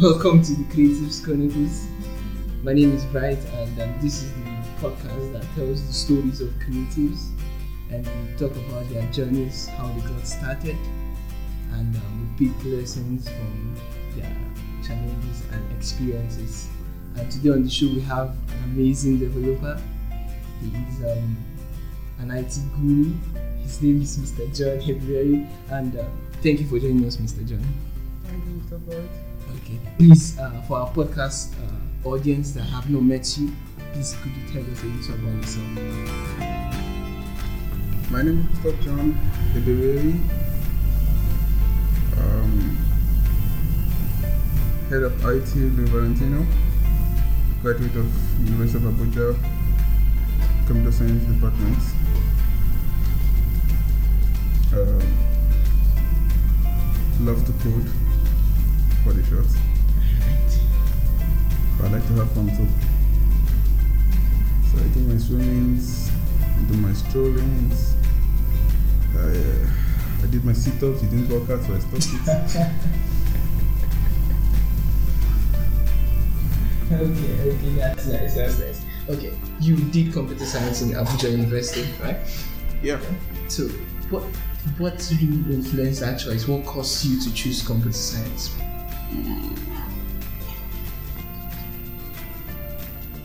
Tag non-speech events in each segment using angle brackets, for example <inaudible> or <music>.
Welcome to the Creatives Chronicles. My name is Bright, and um, this is the podcast that tells the stories of creatives and we talk about their journeys, how they got started, and um, we pick lessons from their challenges and experiences. And today on the show, we have an amazing developer. He is um, an IT guru. His name is Mr. John Ebireri, and uh, thank you for joining us, Mr. John. Thank you, Mr. Bright. Okay. Please, uh, for our podcast uh, audience that have not met you, please could you tell us a little about yourself? My name is Dr. John Ebireri. Um, head of IT, Louis Valentino. Graduate of University of Abuja, Computer Science Department. Um, love to code I like to have fun too. So I do my swimmings, I do my strollings. I, uh, I did my sit-ups, it didn't work out, so I stopped it. <laughs> Okay, okay, that's nice, that's nice. Okay, you did computer science in Abuja University, right? yeah. So, what what really influenced that choice? What caused you to choose computer science?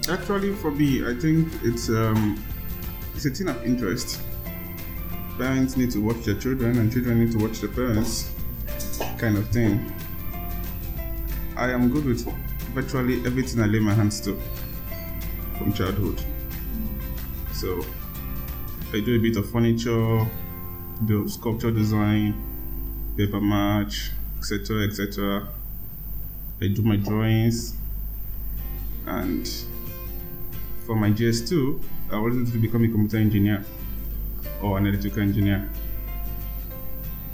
Actually, for me, I think it's um, it's a thing of interest. Parents need to watch their children, and children need to watch their parents, kind of thing. I am good with virtually everything I lay my hands to from childhood. So I do a bit of furniture, do sculpture design, papier-mâché, etc., etc. I do my drawings, and for my JS2, I wanted to become a computer engineer or an electrical engineer.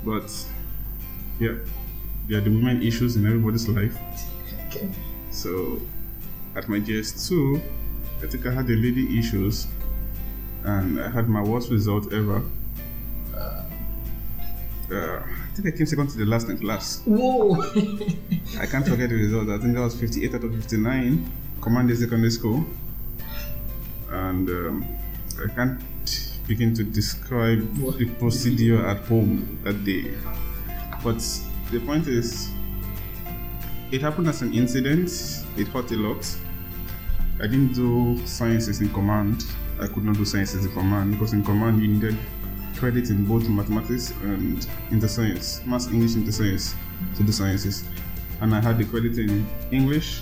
But yeah, there are the women issues in everybody's life. Okay. So at my JS2, I think I had the lady issues and I had my worst result ever. Uh, I think I came second to the last in class. Whoa! I can't forget the result. I think that was 58 out of 59, Command Secondary School. And um, I can't begin to describe the procedure at home that day. But the point is, it happened as an incident, it hurt a lot. I didn't do sciences in command. I could not do sciences in command because in command you needed credit in both mathematics and inter science, maths, English, inter science to do sciences. And I had the credit in English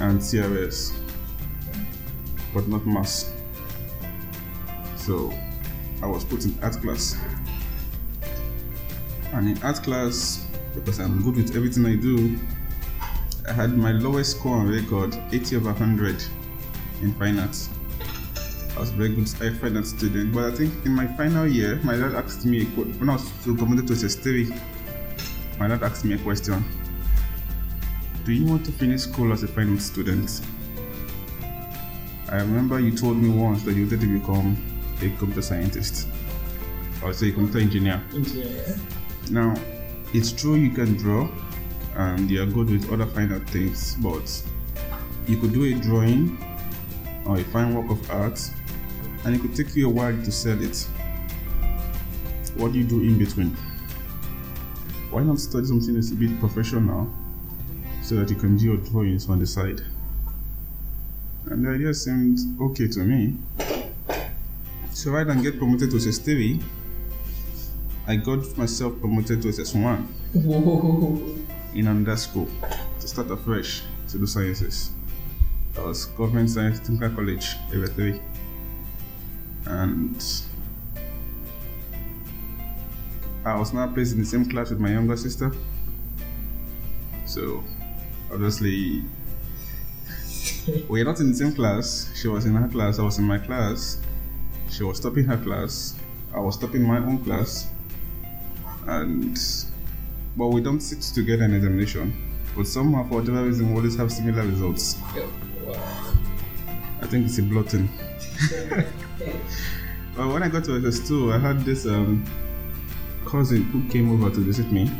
and CRS, but not maths. So I was put in art class. And in art class, because I'm good with everything I do, I had my lowest score on record, 80 over 100 in fine arts. I was a very good fine arts student, but I think in my final year, my dad asked me, when I was promoted to SS3, my dad asked me a question Do you want to finish school as a fine arts student? I remember you told me once that you wanted to become a computer scientist, or say a computer engineer. Engineer. Now, it's true you can draw um, and you're good with other fine art things, but you could do a drawing or a fine work of art and it could take you a while to sell it. What do you do in between? Why not study something that's a bit professional so that you can do your drawings on the side? And the idea seemed okay to me. So rather than get promoted to SS3, I got myself promoted to SS1 Whoa! in another school to start afresh to do sciences. That was Government Science Technical College, Area 3. And I was now placed in the same class with my younger sister. So, obviously, we're not in the same class. She was in her class, I was in my class. She was stopping her class, I was stopping my own class. And but we don't sit together in examination. But somehow, for whatever reason, we always have similar results. Wow. I think it's a blotting. <laughs> but when I got to SS2, I had this um, cousin who came over to visit me.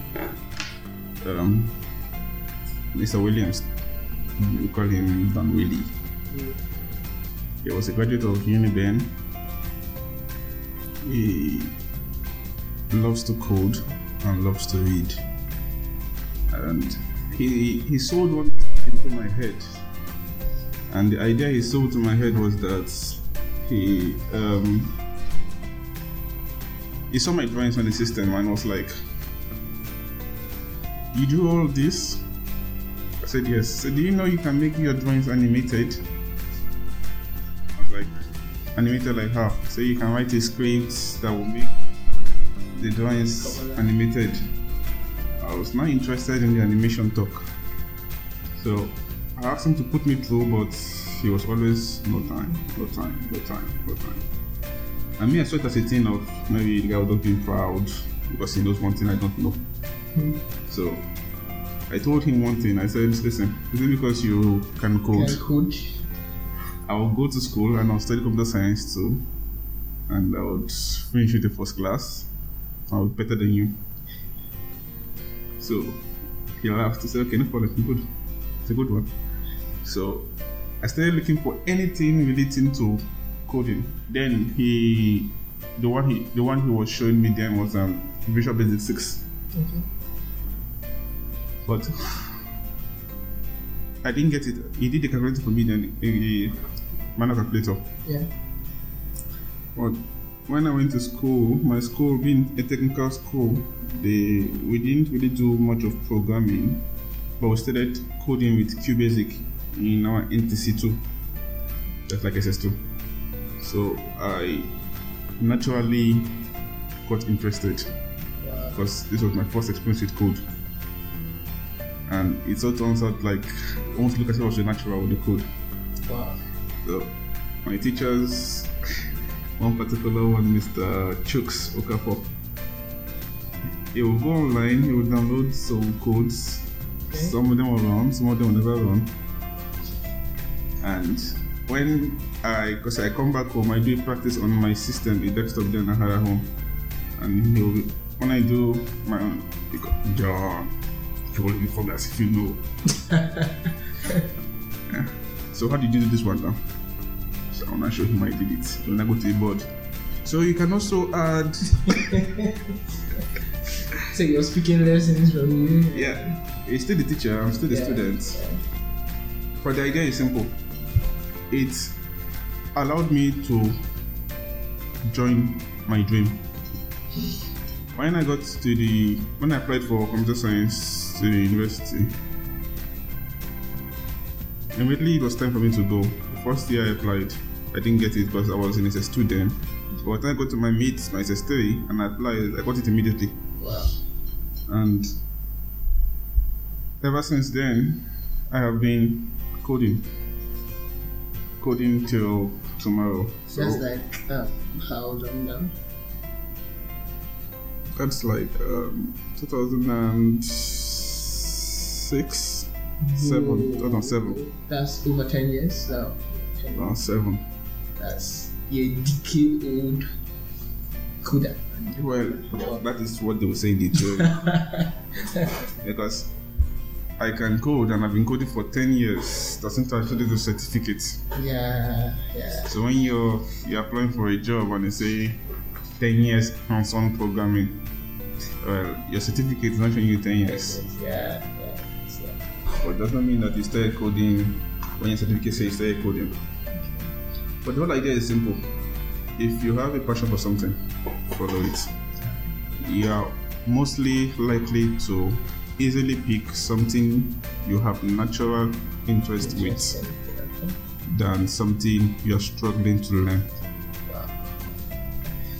Um, Mr. Williams. We call him Don Willie. He was a graduate of Uniben. He loves to code and loves to read. And he he sold one into my head. And the idea he sold to my head was that he um, he saw my drawings on the system and was like, You do all this? I said yes. So do you know you can make your drawings animated? I was like, animated like how? So you can write a script that will make the drawings animated. I was not interested in the animation talk. So I asked him to put me through, but he was always no time, no time, no time, no time. And me, I saw it as a thing of maybe the guy would not being proud because he knows one thing I don't know. Hmm. So I told him one thing. I said, listen, is it because you can code? Can code. I will go to school and I'll study computer science too. And I would finish with the first class. I would be better than you. So he laughed. He said, okay, no problem, good. It's a good one. So I started looking for anything relating to coding. Then he the one he the one he was showing me then was um Visual Basic 6. Okay. But I didn't get it. He did the calculator for me then a, a manual calculator. Yeah. But when I went to school, my school being a technical school, they we didn't really do much of programming, but we started coding with QBasic in our NTC2, just like SS2. So I naturally got interested because this was my first experience with code. And it all turns out like almost look as if I was a natural with the code. Wow. So my teachers, one particular one, Mr. Chooks Okafor, he will go online, he will download some codes. Okay. Some of them will run, some of them will never run. And when I, because I come back home, I do practice on my system, the desktop then I had at home. And he'll, when I do my own, he go, John, you will inform us if you know. Yeah. So how did you do this one now? So I wanna show him how I did it. When I go to the board. So you can also add <laughs> So you're speaking lessons from you. Yeah. He's still the teacher, I'm still the Yeah. student. But the idea is simple. It allowed me to join my dream. When I got to the when I applied for computer science to the university, immediately it was time for me to go. The first year I applied, I didn't get it because I was in SS2 then. But when I got to my meet, my SS3, and I applied, I got it immediately. Wow. And ever since then, I have been coding. Coding till tomorrow. So That's like uh, how long now? that's like um, 2006, 7, 2007. That's over 10 years now. Uh, 7. That's a decade old coder. Well, that is what they will say in the theory. <laughs> because I can code and I've been coding for 10 years. Doesn't actually do certificate. Yeah, yeah. So when you're you're applying for a job and they say 10 years hands-on programming, well, your certificate is not showing you 10 years. Yeah. But it does not mean that you started coding when your certificate says you started coding. But the whole idea is simple. If you have a passion for something, follow it. You are mostly likely to easily pick something you have natural interest with than something you're struggling to learn.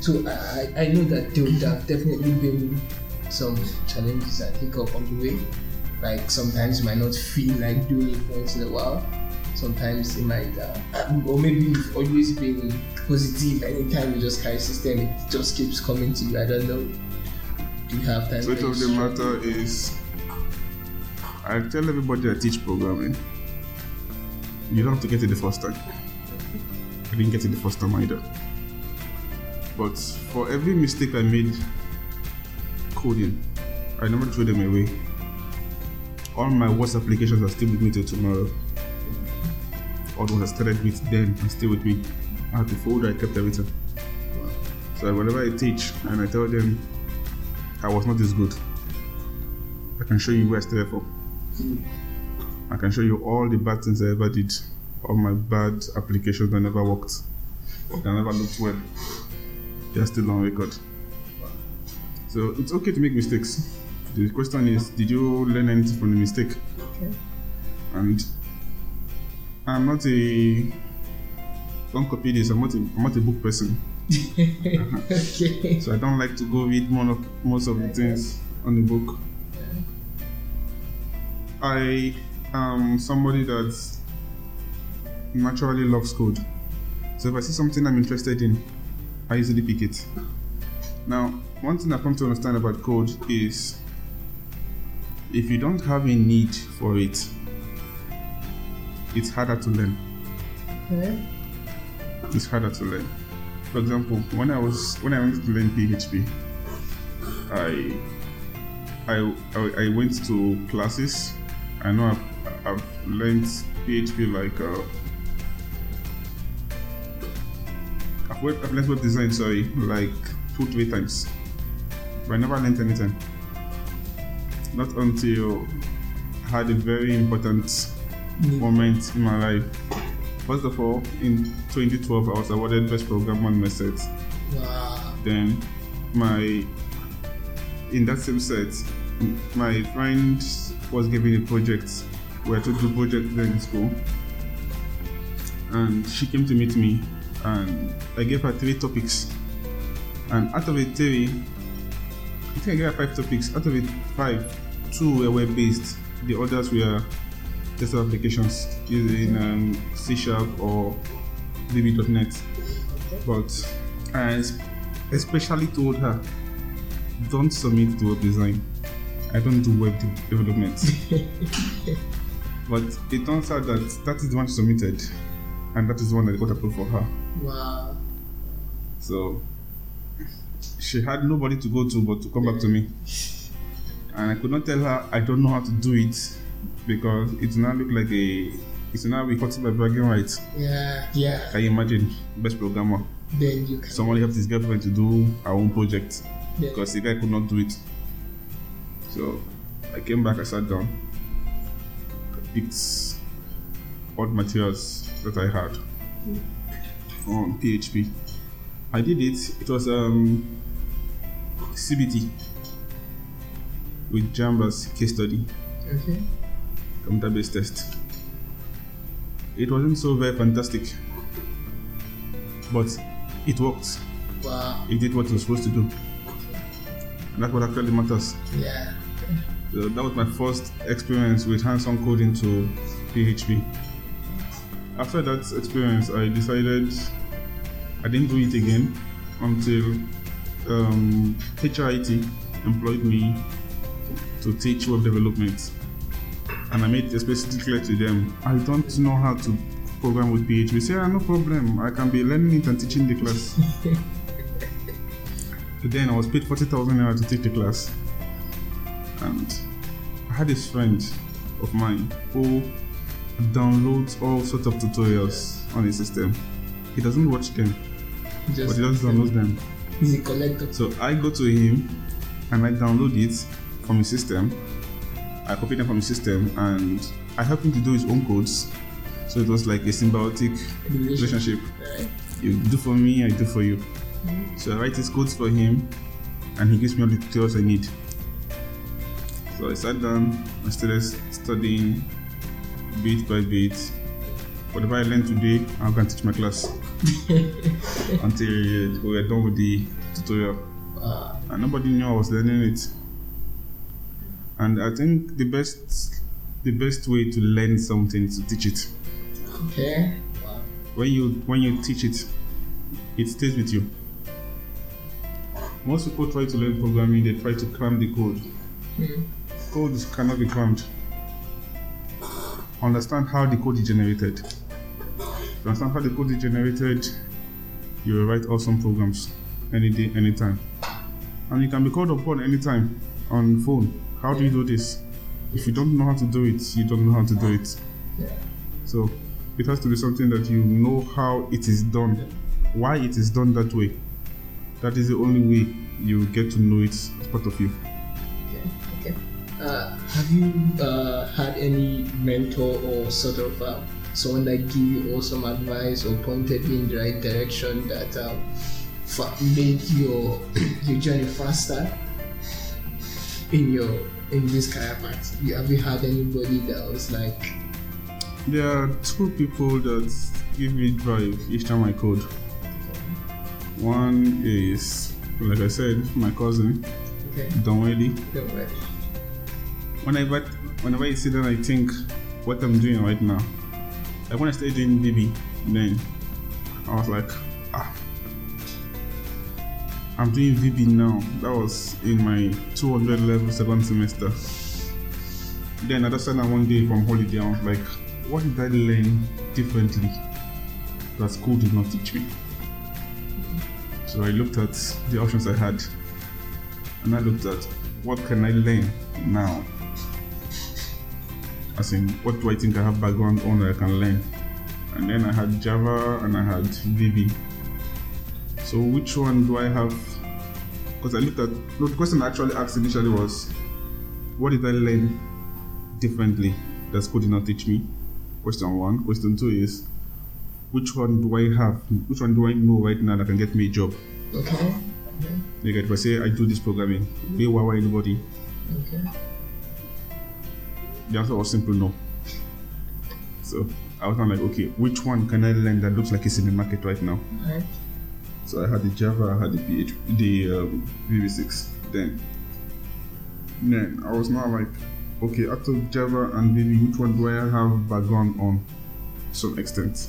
So I, I know that there have definitely been some challenges I think up on the way. Like sometimes you might not feel like doing it once in a while. Sometimes it might, uh, or maybe you've always been positive. Anytime you just carry system, it just keeps coming to you. I don't know. Do you have time? Truth of the matter is, I tell everybody I teach programming, you don't have to get it the first time. I didn't get it the first time either. But for every mistake I made coding, I never threw them away. All my worst applications are still with me till tomorrow. All those I started with then are still with me. I had the folder, I kept everything. So whenever I teach and I tell them I was not this good, I can show you where I started from. I can show you all the bad things I ever did, all my bad applications that never worked, that never looked well. They're still on record. So it's okay to make mistakes. The question is, did you learn anything from the mistake? Okay. And I'm not a don't copy this. I'm not a, I'm not a book person, okay. so I don't like to go read more of, most of the things on the book. I am somebody that naturally loves code. So if I see something I'm interested in, I easily pick it. Now, one thing I've come to understand about code is if you don't have a need for it, it's harder to learn. Okay. It's harder to learn. For example, when I was when I wanted to learn PHP, I I I, I went to classes. I know I've, I've learned PHP like uh, I've, web, I've learned web design sorry like two three times, but I never learned anything. Not until I had a very important Need- moment in my life. First of all, in 2012, I was awarded Best Program on my set. Wow. Then, my in that same set, my friend was given a project. We had to do project there in school, and she came to meet me, and I gave her three topics. And out of the three, I think I gave her five topics. Out of it, five, two were web-based. The others were desktop applications using um, C Sharp or VB.NET. But I especially told her, don't submit to web design. I don't do web development. <laughs> but it turns out that that is the one she submitted, and that is the one that got approved for her. Wow. So she had nobody to go to but to come back to me. <laughs> And I could not tell her I don't know how to do it because it now look like a it's now be cutting my bragging rights. Yeah. Yeah. Can you imagine best programmer? Then you can. Somebody helped his girlfriend to do our own project then- because the guy could not do it. So I came back, I sat down, I picked all the materials that I had on PHP. I did it, it was um, CBT with JAMB as case study, Okay. computer based test. It wasn't so very fantastic, but it worked. Wow. It did what it was supposed to do. And that's what actually matters. Yeah. So that was my first experience with hands-on coding to PHP. After that experience, I decided I didn't do it again until um, HRIT employed me to teach web development. And I made it explicitly clear to them, I don't know how to program with PHP. Say, ah, no problem. I can be learning it and teaching the class. <laughs> then I was paid 40,000 naira to teach the class. And I had this friend of mine who downloads all sorts of tutorials on his system. He doesn't watch them, but he just downloads them. He's a collector. So I go to him and I download it from his system. I copied them from his system and I helped him to do his own codes. So it was like a symbiotic relationship. Right. You do for me, I do for you. So I write his codes for him and he gives me all the tutorials I need. So I sat down, I started studying bit by bit. Whatever I learned today, I'm going to teach my class <laughs> until we were done with the tutorial. Wow. And nobody knew I was learning it. And I think the best the best way to learn something is to teach it. Okay. Wow. When you when you teach it, it stays with you. Most people try to learn programming, they try to cram the code. Hmm. Code cannot be crammed. Understand how the code is generated. To understand how the code is generated, you will write awesome programs any day, anytime. And you can be called upon anytime on phone. How do you do this? If you don't know how to do it, you don't know how to do it. Yeah. So it has to be something that you know how it is done, why it is done that way. That is the only way you get to know it as part of you. Okay. Okay. Uh, have you uh, had any mentor or sort of uh, someone that gave you awesome advice or pointed you in the right direction that um, fa- made your <coughs> your journey faster in your in this career path? Have you had anybody that was like, There are two people that give me drive each time I code. One is, like I said, my cousin, okay, Don Willie. don't worry. Whenever, whenever I sit down, I think what I'm doing right now. Like when I started doing VB, then I was like, I'm doing VB now. That was in my 200 level second semester. Then I just one day from holiday. I was like, what did I learn differently that school did not teach me? So I looked at the options I had, and I looked at what can I learn now. As in, what do I think I have background on that I can learn? And then I had Java and I had VB. So which one do I have? Because I looked at no, the question I actually asked initially was, what did I learn differently that school did not teach me? Question one. Question two is, which one do I have? Which one do I know right now that can get me a job? Okay. You get if I say I do this programming, mm-hmm. you wow anybody? Okay. The answer was simple no. So I was like, okay, which one can I learn that looks like it's in the market right now? Alright. So I had the Java, I had the PHP, the um, VB6 then. Then I was now like, okay, out of Java and VB, which one do I have background on to some extent?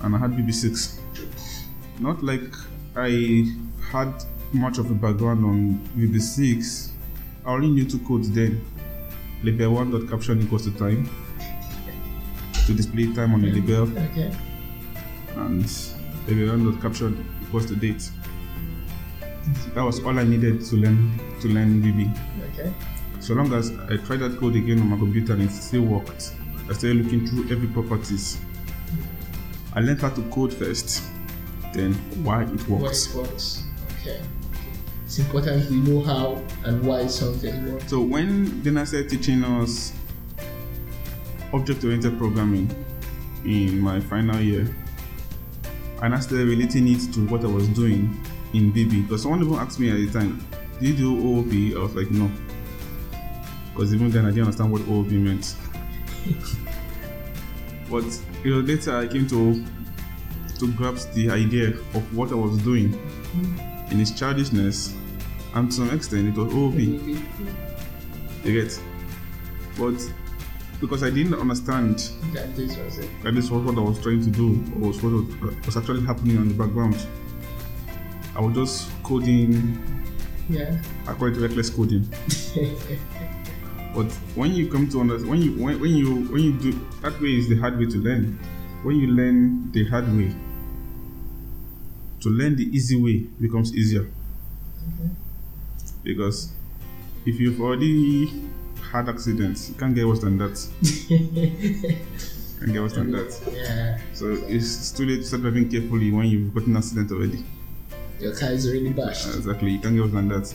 And I had VB6. Not like I had much of a background on VB6. I only knew two codes then. Label one dot caption equals to time to display time on the label Okay. and the one dot caption equals to date. That was all I needed to learn to learn VB. Okay. So long as I tried that code again on my computer and it still worked, I started looking through every properties. I learned how to code first, then why it Why works. it works. Okay. It's important we know how and why something works. So when I started teaching us object-oriented programming in my final year, and I started relating it to what I was doing in VB. Because someone even asked me at the time, "Did you do OOP?" I was like, "No," because even then I didn't understand what OOP meant. <laughs> but you know, later I came to to grasp the idea of what I was doing in its childishness, and to some extent it was OOP. You get? But because I didn't understand That this was it. that this was what I was trying to do, or was what was actually happening on the background, I was just coding, Yeah. I call it reckless coding. <laughs> But when you come to understand, when you when, when you when you do that way is the hard way to learn. When you learn the hard way, to learn the easy way becomes easier. Because if you've already had accidents, you can't get worse than that. <laughs> can't get worse than that. yeah. So it's too late to start driving carefully when you've got an accident already. Your car is already bashed. Exactly, you can't get worse than that.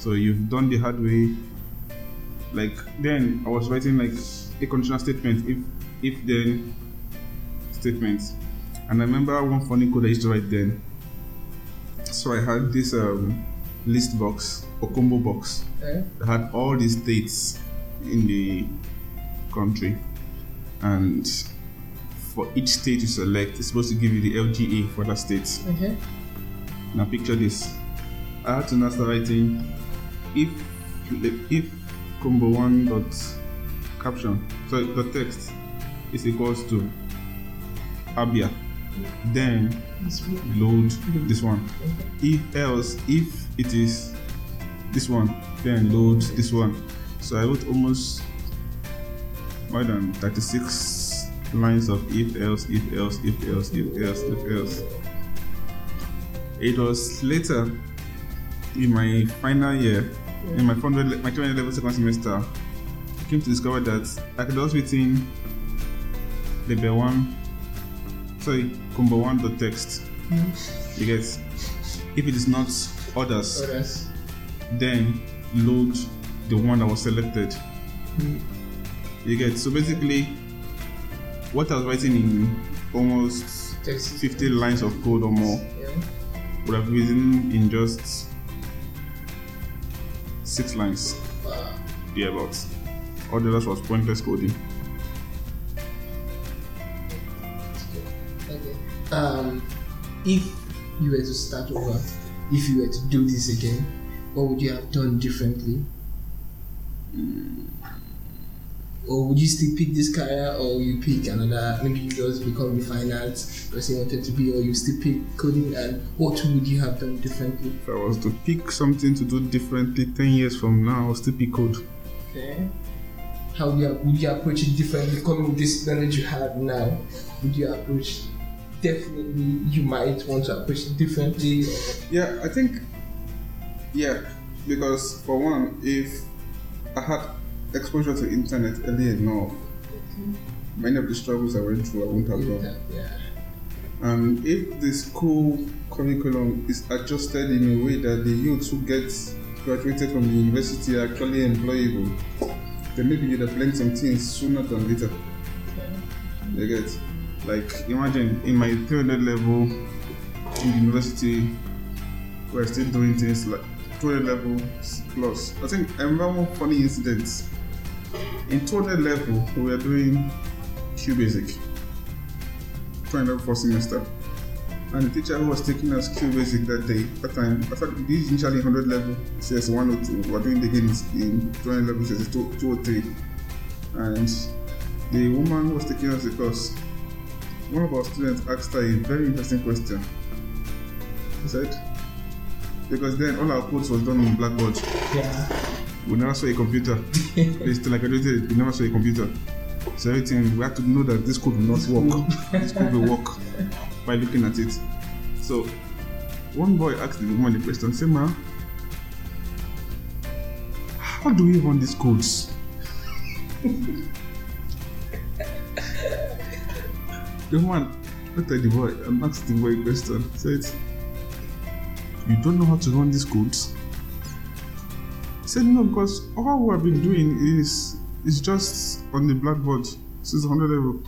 So you've done the hard way. Like then I was writing like a conditional statement, if if then statements. And I remember one funny code I used to write then. So I had this um, list box or combo box Eh? that had all the states in the country and for each state you select it's supposed to give you the LGA for that state. Okay. Now picture this. I had to now start writing if if combo one dot caption so the text is equals to Abia. Then load this one. If else if it is this one, then load this one. So I wrote almost more than 36 lines of if else, if else, if else, if else, if else. It was later in my final year, in my 400 le- my 200 level second semester, I came to discover that I could also fit in level one, sorry, combo one dot text. You get if it is not others, Others. then load the one that was selected. You get so basically what I was writing in almost Text. 50 lines of code or more Yeah. would have written in just six lines. Wow. Yeah, about all the rest was pointless coding. Um, if you were to start over, if you were to do this again, what would you have done differently? Or would you still pick this career, or you pick another? Maybe you just become the finance person you wanted to be, or you still pick coding. And what would you have done differently? If I was to pick something to do differently 10 years from now, I'll still pick code. Okay. How would you, would you approach it differently? Coming with this knowledge you have now, would you approach? Definitely, you might want to approach it differently. Yeah, I think, yeah, because for one, if I had exposure to internet early enough, many of the struggles I went through, I wouldn't have gone. Yeah. And if the school curriculum is adjusted in a way that the youths who get graduated from the university are actually employable, then maybe you'd have learned some things sooner than later. You get? Like, imagine in my 300 level in university, we're still doing things like 200 level plus. I think I remember one funny incident. In 200 level, we were doing Q Basic. 200 level first semester. And the teacher who was taking us Q Basic that day, that time, I thought this is initially 100 level, CS 102. We're doing the games in 200 level, CS 203. And the woman who was taking us the course, one of our students asked her a very interesting question. He said, because then all our codes was done on Blackboard. Yeah. We never saw a computer. <laughs> it's like I graduated, we never saw a computer. So everything we had to know that this code will not work. this code will work by looking at it. So one boy asked the woman the question, say ma, how do we run these codes? <laughs> the woman looked at the boy and asked the boy a question, said, You don't know how to run these codes? He said no because all we have been doing is is just on the blackboard since 100 level.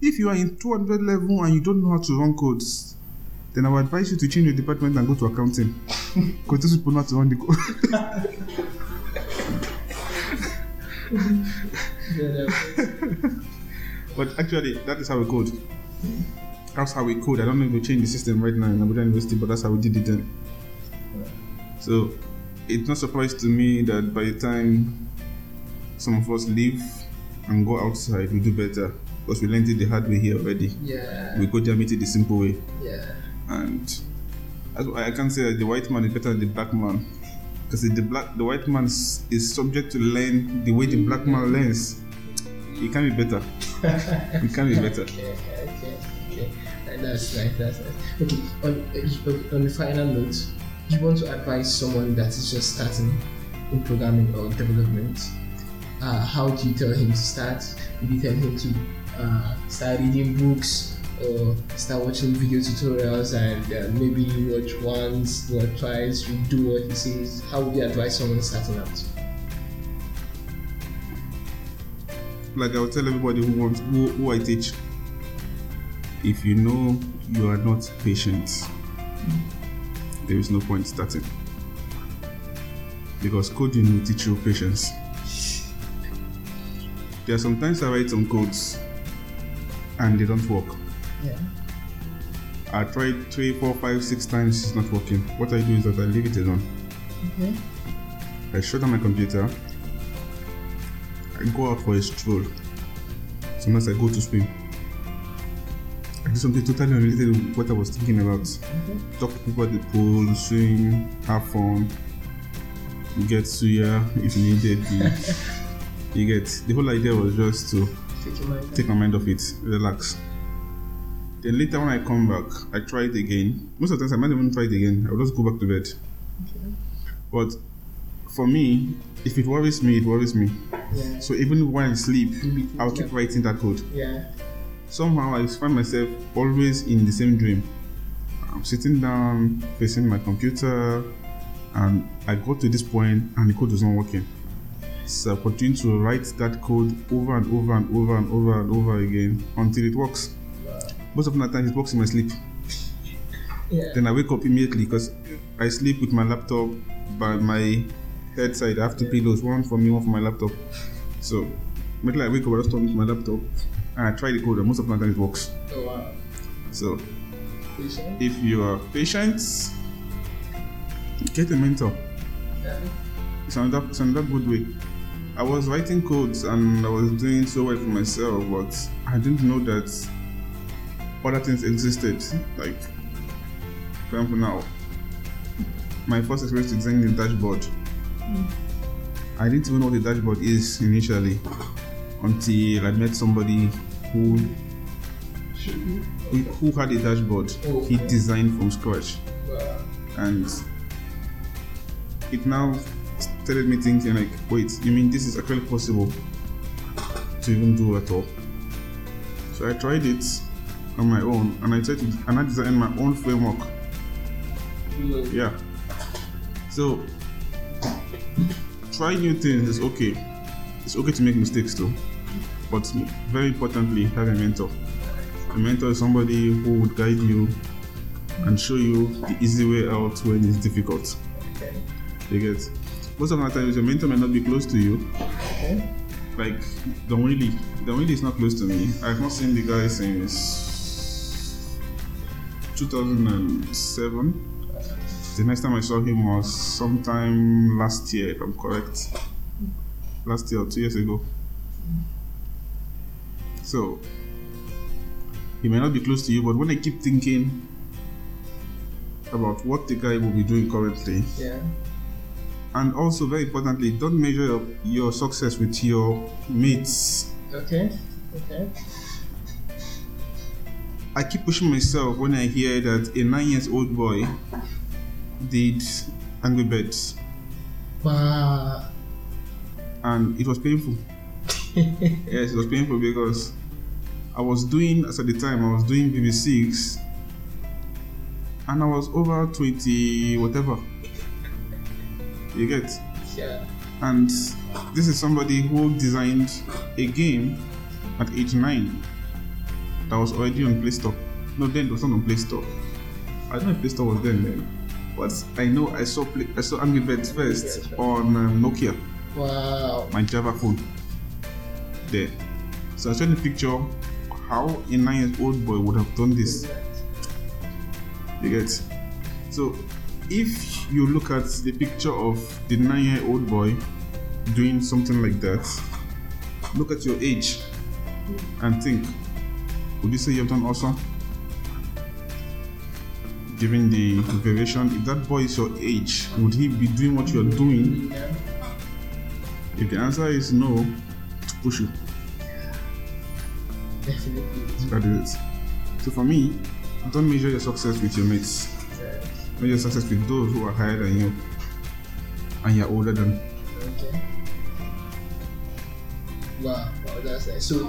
If you are in 200 level and you don't know how to run codes, then I would advise you to change your department and go to accounting. <laughs> Because those people know how to run the code. <laughs> <laughs> but actually, that is how we code. That's how we code. I don't know if we change the system right now in Abuja University, but that's how we did it then. So it's not surprise to me that by the time some of us leave and go outside, we do better because we learned it the hard way here already. Yeah. We go there meet it the simple way, Yeah. and I can't say that the white man is better than the black man because the black the white man is is subject to learn the way the black man mm-hmm. learns. He can be better. He can be better. <laughs> Okay, okay, okay. That's nice, that's nice. Okay, on, uh, on the final note, you want to advise someone that is just starting in programming or development? Uh, how do you tell him to start? You tell him to uh, start reading books or start watching video tutorials and uh, maybe watch once or twice, do what he says? How would you advise someone starting out? Like I will tell everybody who wants who, who I teach. If you know you are not patient, there is no point starting. Because coding will teach you patience. There are sometimes I write some codes and they don't work. Yeah. I tried three, four, five, six times, it's not working. What I do is that I leave it alone. Okay. I shut down my computer. I go out for a stroll. Sometimes I go to swim. I do something totally unrelated to what I was thinking about. Talk to people at the pool, swim, have fun, get suya if needed. You, <laughs> you get the whole idea was just to Take mind. take my mind off it, relax. Then later when I come back, I try it again. Most of the times I might even try it again. I'll just go back to bed. Okay. But for me, if it worries me, it worries me. Yeah. So even when I sleep, I'll keep writing that code. Yeah. Somehow I find myself always in the same dream. I'm sitting down facing my computer and I got to this point and the code was not working. So I continue to write that code over and over and over and over and over again until it works. Most of the time it works in my sleep. Yeah. Then I wake up immediately because I sleep with my laptop by my head side. I have two pillows, one for me, one for my laptop. So immediately I wake up, I just turn on my laptop and I try the code and most of the time it works. Oh wow. So Patient. if you are patient, get a mentor. Yeah. It's another, it's another good way. I was writing codes and I was doing so well for myself, but I didn't know that other things existed. Like, for example, now, my first experience to designing the dashboard, I didn't even know what the dashboard is initially until I met somebody who who, had a dashboard Oh, he designed from scratch. Wow. and it now started me thinking like wait you mean this is actually possible to even do at all? So i tried it on my own and i tried to and i designed my own framework. Yeah. So try new things is okay it's okay to make mistakes too but very importantly have a mentor a mentor is somebody who would guide you and show you the easy way out when it's difficult Okay. you get most of the times your mentor may not be close to you Okay. like Don Willie. Don Willie is not close to me. I've not seen the guy since 2007. The next time I saw him was sometime last year, if I'm correct. Last year or two years ago. So, he may not be close to you, but when I keep thinking about what the guy will be doing currently, Yeah. and also very importantly, don't measure your, your success with your mates Okay. Okay. I keep pushing myself when I hear that a nine years old boy did Angry Birds Wow. and it was painful. <laughs> yes, it was painful because I was doing, as at the time, I was doing VB6 and I was over 20 whatever. You get? Yeah. And this is somebody who designed a game at age 9 that was already on Play Store. No, then it was not on Play Store. I don't know if Play Store was then, then. But I know I saw play, I saw Angry Birds first right. on um, Nokia, Wow. my Java phone. There. So I trying to picture how a nine years old boy would have done this. You get? So, if you look at the picture of the nine year old boy doing something like that, look at your age and think would you say you've done awesome? Given the variation, if that boy is your age, would he be doing what you're doing? Yeah. If the answer is no, push you. Definitely. That is it. So for me, don't measure your success with your mates. Measure success with those who are higher than you and you're older than. Okay. Wow, wow, that's nice. So,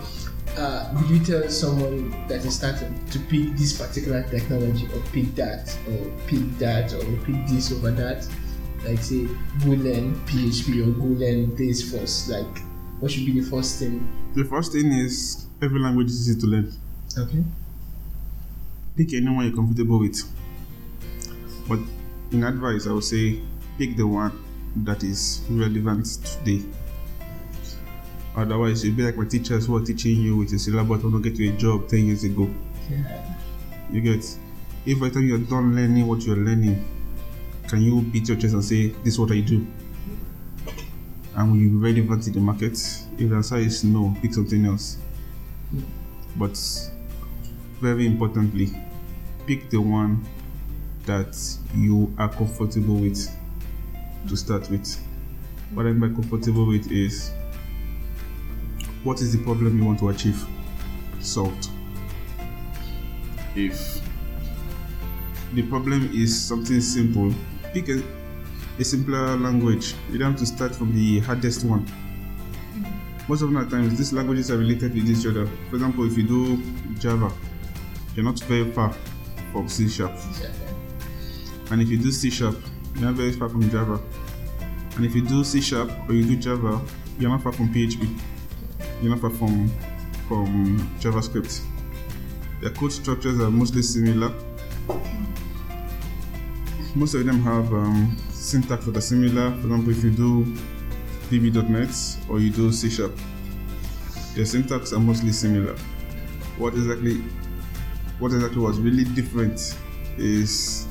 uh, would you tell someone that is starting to pick this particular technology or pick that or pick that or pick this over that? Like, say, go learn PHP or go learn this first. Like, what should be the first thing? The first thing is every language is easy to learn. Okay. Pick anyone you're comfortable with. But in advice, I would say pick the one that is relevant today. Otherwise, you'll be like my teachers who are teaching you with a syllabus you get you a job 10 years ago. Yeah. You get, if by the time you're done learning what you're learning, can you beat your chest and say, This is what I do? And will you be relevant in the market? If the answer is no, pick something else. But very importantly, pick the one that you are comfortable with to start with. What I mean by comfortable with is what is the problem you want to achieve solved. If the problem is something simple, pick a a simpler language. You don't have to start from the hardest one. Most of the times, these languages are related with each other. For example, if you do Java, you're not very far from C Sharp. And if you do C Sharp, you're not very far from Java. And if you do C Sharp or you do Java, you're not far from PHP. Far from from JavaScript. Their code structures are mostly similar. Most of them have um, syntax that are similar. For example, if you do VB.NET or you do C Sharp, their syntax are mostly similar. What exactly what exactly was really different is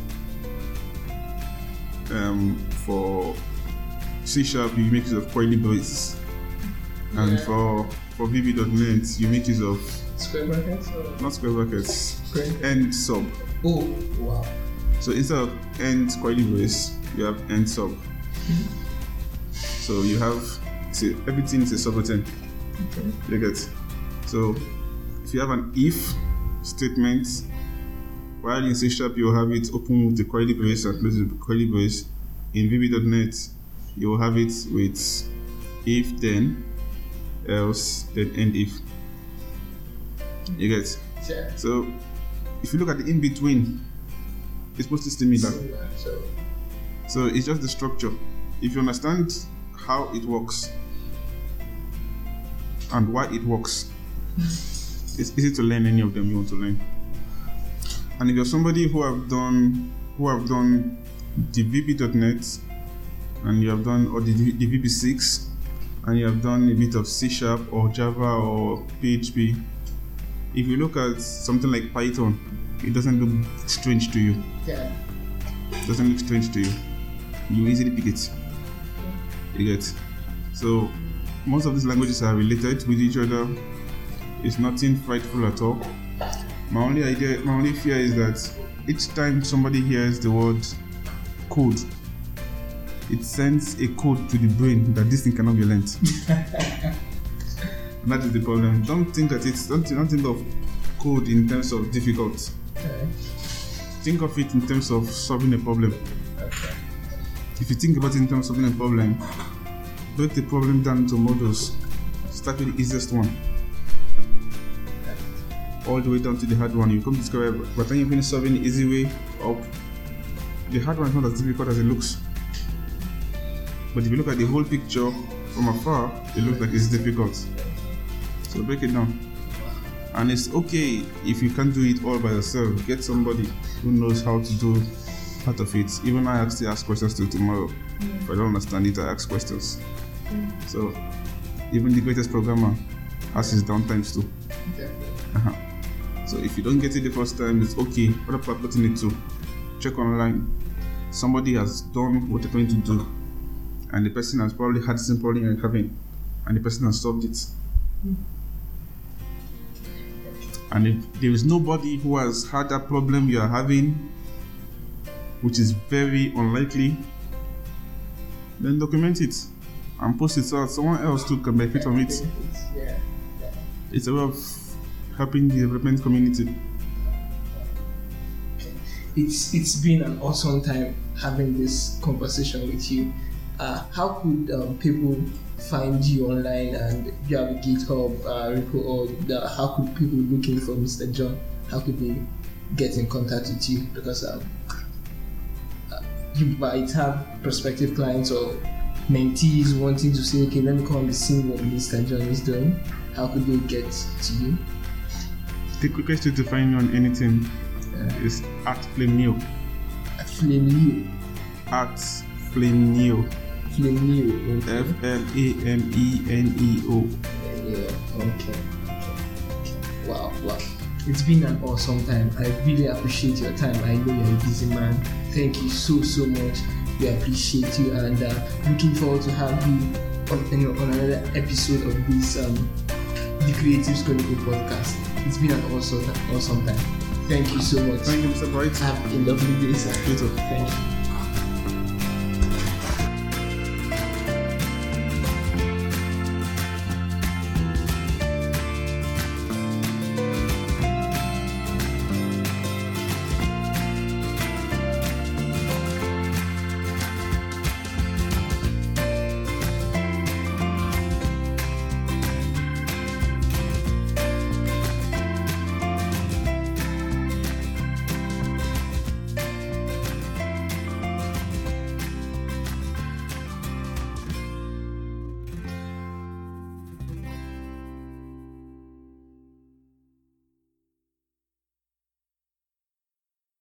um, for C Sharp you make use of curly braces, and Yeah. for for VB.NET you make use of Square brackets or not square brackets, square? end sub. Oh, wow. So instead of end curly brace, you have end sub. Mm-hmm. So you have see, everything is a subroutine. Okay. You get. So if you have an if statement, while in C sharp you have it open with the curly brace and close with the curly brace. In VB.NET you will have it with if then, else then end if. You get. Yeah. So if you look at the in between, it's mostly similar. Similar, So, So it's just the structure. If you understand how it works and why it works, <laughs> it's easy to learn any of them you want to learn. And if you're somebody who have done who have done the VB.NET and you have done or the, the VB6 and you have done a bit of C sharp or Java or PHP, if you look at something like Python, it doesn't look strange to you yeah. doesn't look strange to you. You easily pick it. You get. So most of these languages are related with each other. It's nothing frightful at all. My only idea, my only fear is that each time somebody hears the word code, it sends a code to the brain that this thing cannot be learnt. <laughs> and that is the problem. Don't think that it's don't, don't think of code in terms of difficult. Okay. Think of it in terms of solving a problem. Okay. If you think about it in terms of solving a problem, break the problem down into modules. Start with the easiest one, all the way down to the hard one. You come to discover by the time you finish solving the easy way up, the hard one is not as difficult as it looks. But if you look at the whole picture from afar, it looks like it's difficult. So break it down. And it's okay if you can't do it all by yourself. Get somebody who knows how to do part of it. Even I still ask questions till tomorrow. If I don't understand it, I ask questions. So even the greatest programmer has his downtimes too. Uh-huh. So if you don't get it the first time, it's okay. Other people are putting it too. Check online. Somebody has done what they're trying to do, and the person has probably had the same problem you're having, and the person has solved it. And if there is nobody who has had that problem you are having, which is very unlikely, then document it and post it so that someone else too can benefit from it. It's a way of helping the development community. It's it's been an awesome time having this conversation with you. Uh, how could um, people find you online and you have a GitHub uh, repo or the, how could people looking for Mr. John? How could they get in contact with you? Because um, uh, you might have prospective clients or mentees wanting to say, okay, let me come and see what Mr. John is doing. How could they get to you? The quickest way to find you on anything Uh, is at Flame Neo. at Flame You. At Flame Neo. F L A M E N E O. Yeah, okay. Wow, wow. It's been an awesome time. I really appreciate your time. I know you're a busy man. Thank you so, so much. We appreciate you and uh, looking forward to have you on, you know, on another episode of this um, The Creatives Chronicle podcast. It's been an awesome, awesome time. Thank you so much. Thank you, Mr. Bright. Have a lovely day, sir. Thank you.